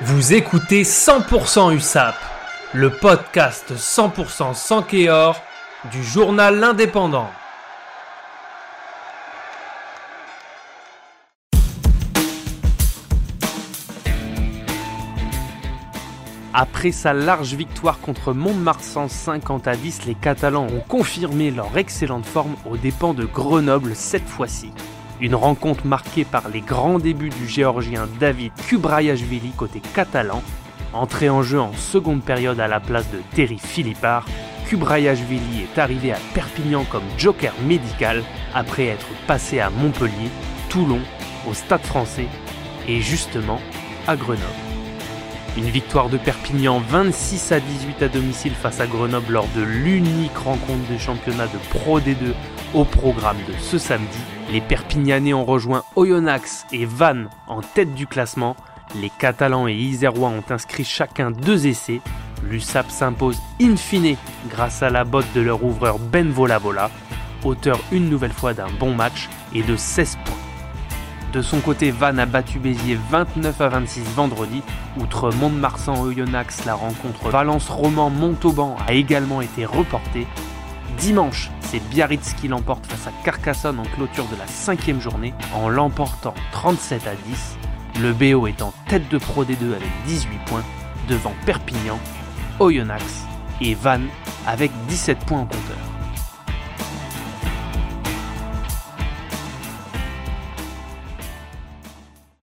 Vous écoutez 100% USAP, le podcast 100% sans Kéor du journal L'Indépendant. Après sa large victoire contre Mont-de-Marsan 50 à 10, les Catalans ont confirmé leur excellente forme aux dépens de Grenoble cette fois-ci. Une rencontre marquée par les grands débuts du géorgien David Kubrayashvili côté catalan. Entré en jeu en seconde période à la place de Terry Philippard, Kubrayashvili est arrivé à Perpignan comme joker médical après être passé à Montpellier, Toulon, au Stade français et justement à Grenoble. Une victoire de Perpignan 26 à 18 à domicile face à Grenoble lors de l'unique rencontre de championnat de Pro D2 au programme de ce samedi. Les Perpignanais ont rejoint Oyonnax et Vannes en tête du classement. Les Catalans et Isérois ont inscrit chacun deux essais. L'USAP s'impose in fine grâce à la botte de leur ouvreur Ben Volavola, auteur une nouvelle fois d'un bon match et de 16 points. De son côté, Vannes a battu Béziers 29 à 26 vendredi. Outre Mont-de-Marsan Oyonnax, la rencontre Valence-Roman-Montauban a également été reportée. Dimanche, c'est Biarritz qui l'emporte face à Carcassonne en clôture de la cinquième journée, en l'emportant 37 à 10. Le BO est en tête de Pro D2 avec 18 points, devant Perpignan, Oyonnax et Vannes avec 17 points en compteur.